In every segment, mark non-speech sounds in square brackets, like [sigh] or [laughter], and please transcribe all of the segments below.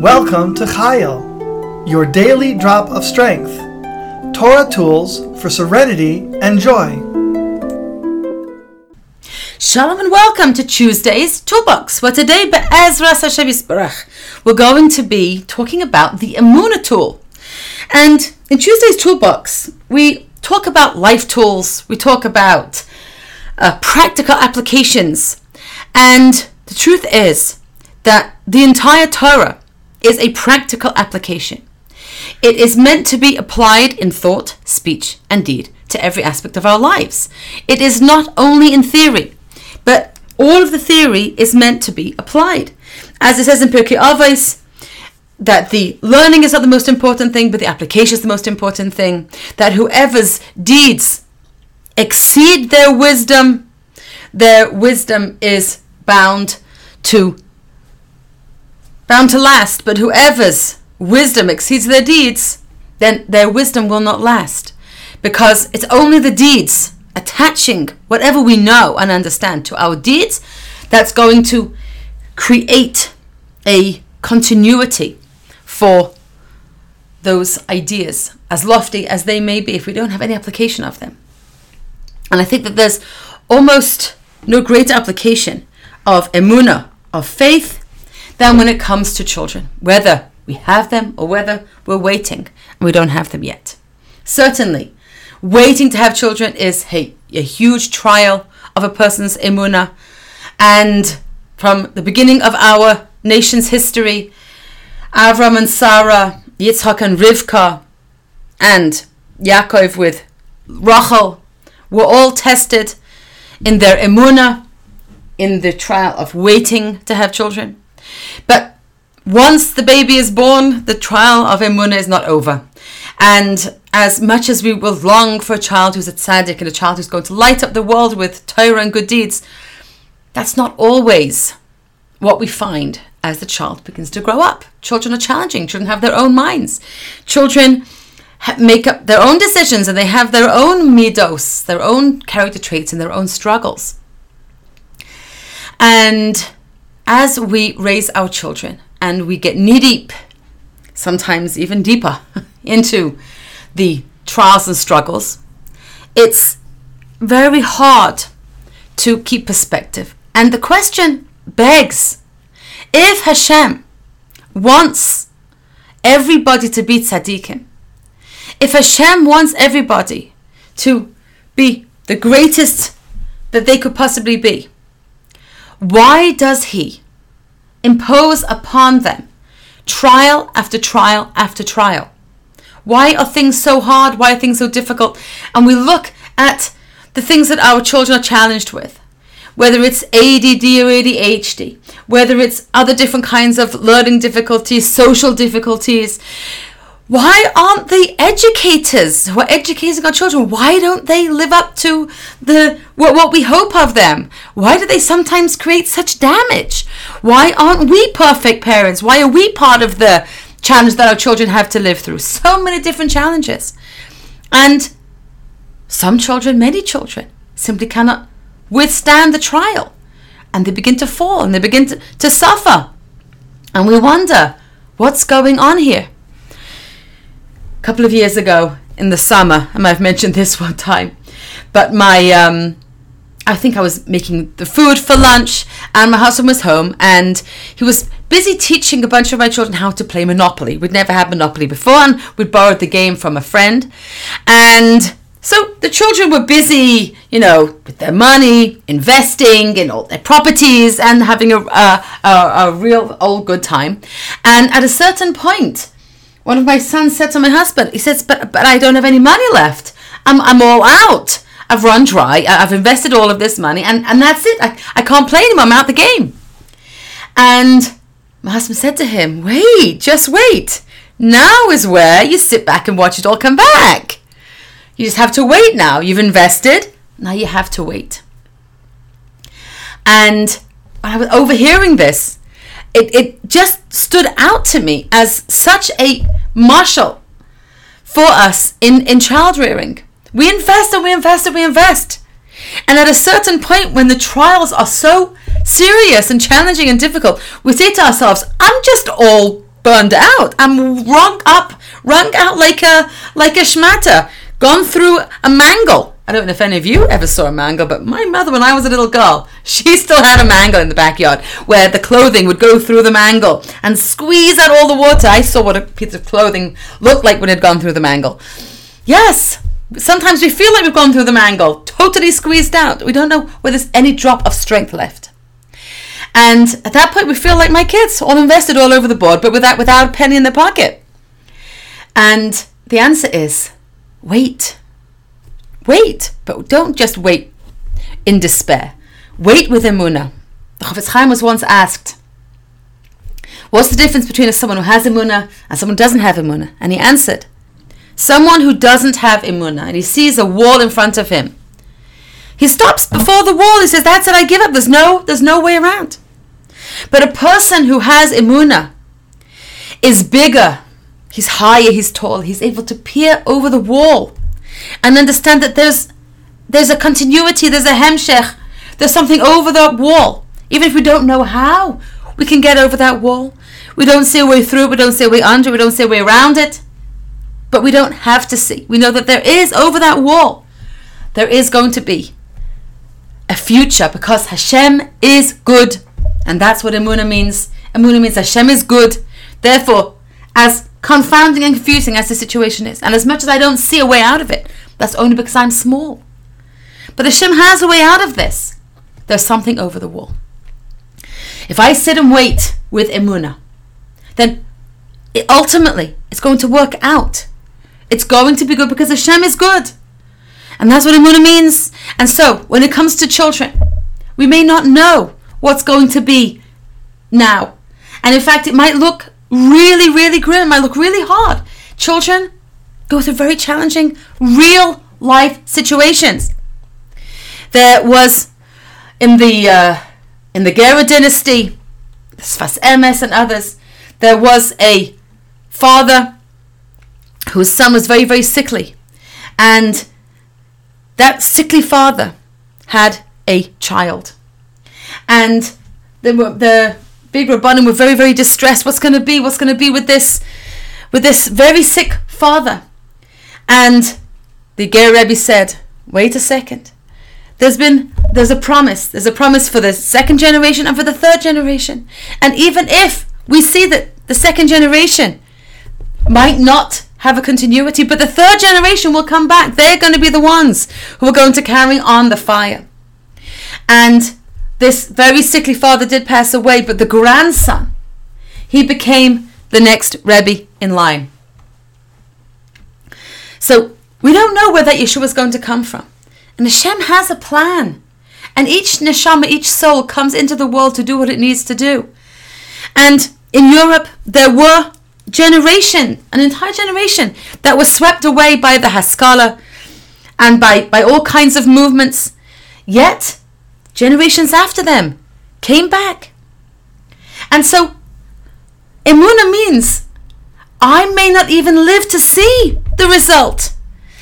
Welcome to Chayil, your daily drop of strength. Torah tools for serenity and joy. Shalom and welcome to Tuesday's Toolbox. For today, Be'ezra Hashem we're going to be talking about the Emuna tool. And in Tuesday's Toolbox, we talk about life tools, we talk about uh, practical applications. And the truth is that the entire Torah is a practical application. It is meant to be applied in thought, speech, and deed to every aspect of our lives. It is not only in theory, but all of the theory is meant to be applied. As it says in Pirkei Avos, that the learning is not the most important thing, but the application is the most important thing. That whoever's deeds exceed their wisdom, their wisdom is bound to bound to last. But whoever's wisdom exceeds their deeds, then their wisdom will not last, because it's only the deeds attaching whatever we know and understand to our deeds that's going to create a continuity for those ideas, as lofty as they may be, if we don't have any application of them. And I think that there's almost no greater application of emuna, of faith, than when it comes to children, whether we have them or whether we're waiting and we don't have them yet. Certainly, waiting to have children is hey, a huge trial of a person's emuna. And from the beginning of our nation's history, Avram and Sarah, Yitzhak and Rivka, and Yaakov with Rachel were all tested in their emuna, in the trial of waiting to have children. But once the baby is born, the trial of emuna is not over. And as much as we will long for a child who's a tzaddik and a child who's going to light up the world with Torah and good deeds, that's not always what we find as the child begins to grow up. Children are challenging. Children have their own minds. Children make up their own decisions and they have their own midos, their own character traits and their own struggles. And as we raise our children and we get knee deep, sometimes even deeper, [laughs] into the trials and struggles, it's very hard to keep perspective. And the question begs if Hashem wants everybody to be tzaddikim, if Hashem wants everybody to be the greatest that they could possibly be, why does He impose upon them trial after trial after trial? Why are things so hard? Why are things so difficult? And we look at the things that our children are challenged with, whether it's ADD or ADHD, whether it's other different kinds of learning difficulties, social difficulties. Why aren't the educators who are educating our children? Why don't they live up to the what, what we hope of them? Why do they sometimes create such damage? Why aren't we perfect parents? Why are we part of the challenge that our children have to live through? So many different challenges. And some children, many children, simply cannot withstand the trial. And they begin to fall and they begin to, to suffer. And we wonder, what's going on here? Couple of years ago in the summer, I might have mentioned this [laughs] one time, but my um, I think I was making the food for lunch, and my husband was home, and he was busy teaching a bunch of my children how to play Monopoly. We'd never had Monopoly before, and we'd borrowed the game from a friend, and so the children were busy, you know, with their money, investing in all their properties, and having a, a, a, a real old good time. And at a certain point, one of my sons said to my husband, he says, but, but I don't have any money left. I'm, I'm all out. I've run dry. I've invested all of this money and, and that's it. I, I can't play anymore. I'm out the game. And my husband said to him, wait, just wait. Now is where you sit back and watch it all come back. You just have to wait now. You've invested. Now you have to wait. And I was overhearing this it, it just stood out to me as such a mashal for us in, in child rearing. We invest and we invest and we invest. And at a certain point, when the trials are so serious and challenging and difficult, we say to ourselves, I'm just all burned out. I'm wrung up, wrung out like a like a schmatter, gone through a mangle. I don't know if any of you ever saw a mangle, but my mother, when I was a little girl, she [laughs] still had a mangle in the backyard where the clothing would go through the mangle and squeeze out all the water. I saw what a piece of clothing looked like when it had gone through the mangle. Yes, sometimes we feel like we've gone through the mangle, totally squeezed out. We don't know whether there's any drop of strength left. And at that point, we feel like my kids, all invested all over the board, but without, without a penny in their pocket. And the answer is wait. Wait, but don't just wait in despair. Wait with emuna. The Chofetz Chaim was once asked, What's the difference between someone who has emuna and someone who doesn't have emuna? And he answered, Someone who doesn't have emuna and he sees a wall in front of him. He stops before the wall. He says, "That's it. I give up. There's no, there's no way around." But a person who has emuna is bigger, he's higher, he's tall, he's able to peer over the wall and understand that there's there's a continuity, there's a hemshech, there's something over that wall. Even if we don't know how we can get over that wall. We don't see a way through, we don't see a way under, we don't see a way around it. But we don't have to see. We know that there is over that wall, there is going to be a future because Hashem is good and that's what Emuna means. Emuna means Hashem is good. Therefore, as confounding and confusing as the situation is, and as much as I don't see a way out of it, that's only because I'm small. But the Hashem has a way out of this. There's something over the wall. If I sit and wait with Emuna, then it ultimately it's going to work out. It's going to be good because Hashem is good. And that's what Emuna means. And so, when it comes to children, we may not know what's going to be now. And in fact, it might look really, really grim, I look really hard. Children go through very challenging, real life situations. There was in the uh, in the Gerrer dynasty, Sfas Emes and others, there was a father whose son was very, very sickly. And that sickly father had a child and the the big rabbanim were very very distressed. What's going to be? What's going to be with this with this very sick father? And the Ger Rebbe said, "Wait a second. There's been there's a promise. There's a promise for the second generation and for the third generation. And even if we see that the second generation might not have a continuity, but the third generation will come back. They're going to be the ones who are going to carry on the fire. And this very sickly father did pass away, but the grandson, he became the next Rebbe in line. So we don't know where that Yeshua is going to come from. And Hashem has a plan. And each neshama, each soul comes into the world to do what it needs to do. And in Europe, there were generation, an entire generation that was swept away by the Haskalah and by, by all kinds of movements. Yet generations after them came back. And so, Emuna means I may not even live to see the result.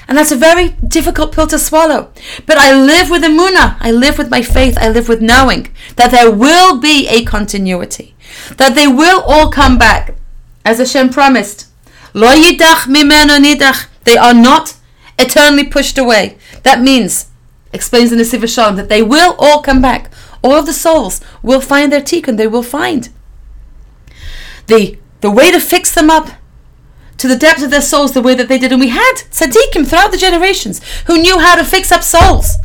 And that's a very difficult pill to swallow. But I live with Emuna. I live with my faith. I live with knowing that there will be a continuity. That they will all come back. As Hashem promised. Lo yidach. They are not eternally pushed away. That means explains in the Siva Shalom that they will all come back. All of the souls will find their tikkun, they will find. The, the way to fix them up to the depths of their souls the way that they did. And we had tzaddikim throughout the generations who knew how to fix up souls.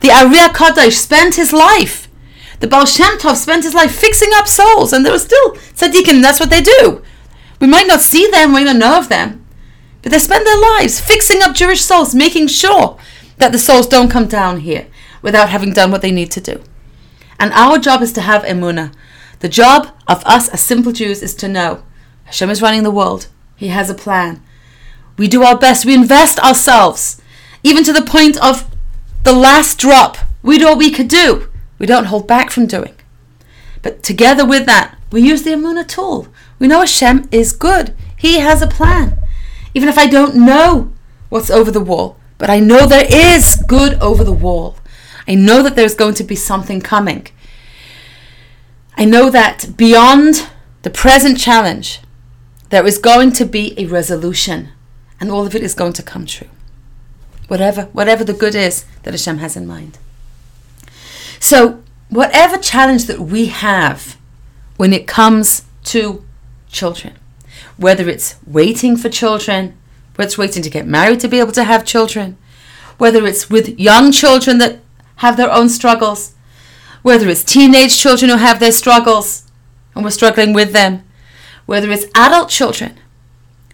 The HaKadosh spent his life. The Baal Shem Tov spent his life fixing up souls, and there were still tzaddikim. That's what they do. We might not see them, we not know of them, but they spend their lives fixing up Jewish souls, making sure that the souls don't come down here without having done what they need to do. And our job is to have emuna. The job of us as simple Jews is to know Hashem is running the world. He has a plan. We do our best. We invest ourselves, even to the point of the last drop. We do what we could do. We don't hold back from doing. But together with that, we use the emuna tool. We know Hashem is good. He has a plan. Even if I don't know what's over the wall, but I know there is good over the wall. I know that there's going to be something coming. I know that beyond the present challenge, there is going to be a resolution, and all of it is going to come true. Whatever, whatever the good is that Hashem has in mind. So, whatever challenge that we have when it comes to children, whether it's waiting for children, whether it's waiting to get married to be able to have children, whether it's with young children that have their own struggles, whether it's teenage children who have their struggles and we're struggling with them, whether it's adult children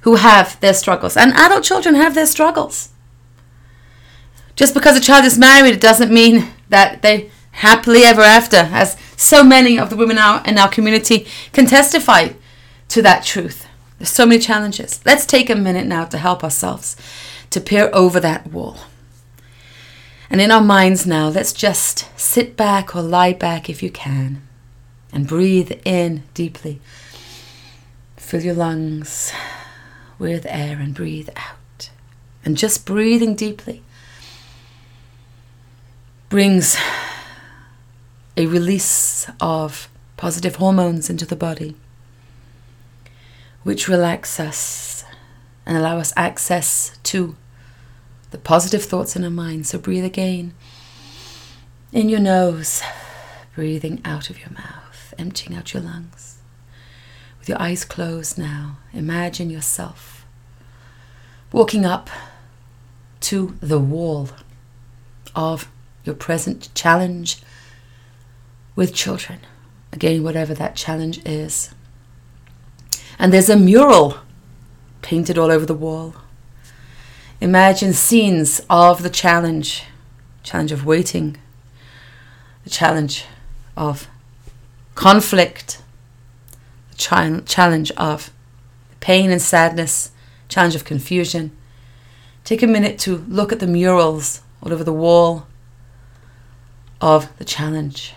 who have their struggles, and adult children have their struggles. Just because a child is married, it doesn't mean that they happily ever after, as so many of the women in our community can testify to that truth. There's so many challenges. Let's take a minute now to help ourselves to peer over that wall. And in our minds now, let's just sit back or lie back if you can and breathe in deeply. Fill your lungs with air and breathe out. And just breathing deeply brings a release of positive hormones into the body, which relax us and allow us access to the positive thoughts in our mind. So breathe again in your nose, breathing out of your mouth, emptying out your lungs. With your eyes closed now, imagine yourself walking up to the wall of your present challenge with children. Again, whatever that challenge is. And there's a mural painted all over the wall. Imagine scenes of the challenge challenge of waiting, the challenge of conflict, the challenge of pain and sadness, challenge of confusion. Take a minute to look at the murals all over the wall of the challenge.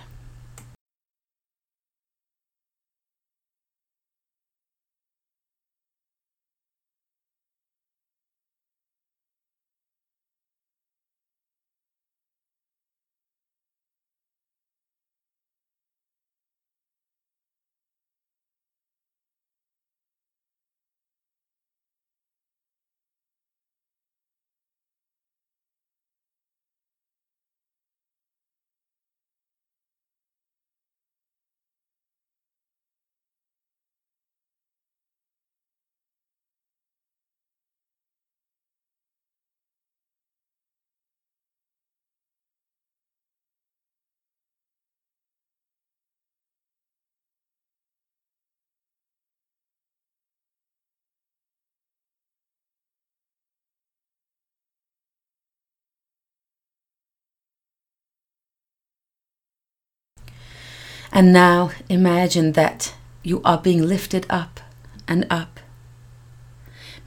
And now imagine that you are being lifted up and up.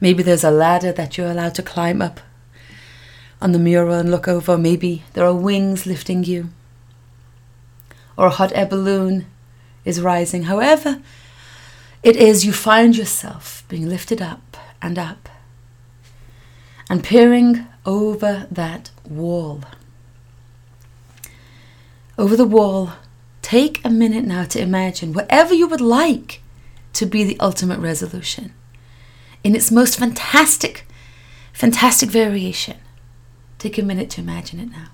Maybe there's a ladder that you're allowed to climb up on the mural and look over. Maybe there are wings lifting you. Or a hot air balloon is rising. However, it is you find yourself being lifted up and up and peering over that wall. Over the wall Take a minute now to imagine whatever you would like to be the ultimate resolution in its most fantastic, fantastic variation. Take a minute to imagine it now.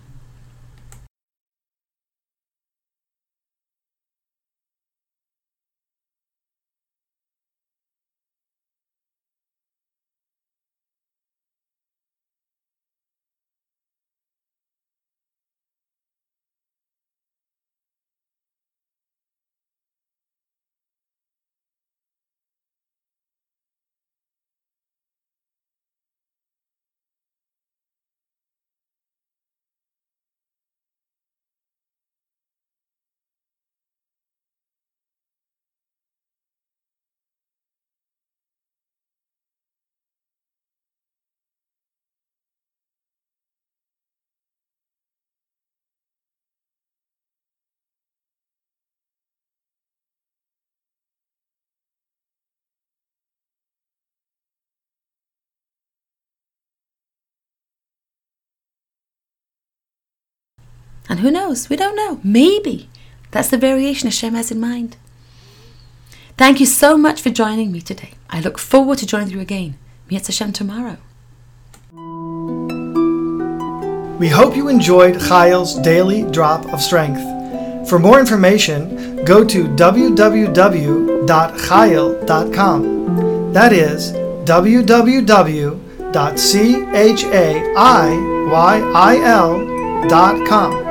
And who knows? We don't know. Maybe that's the variation Hashem has in mind. Thank you so much for joining me today. I look forward to joining you again. Mietz Hashem tomorrow. We hope you enjoyed Chayil's Daily Drop of Strength. For more information, go to www.chayil.com. That is www.chayil.com.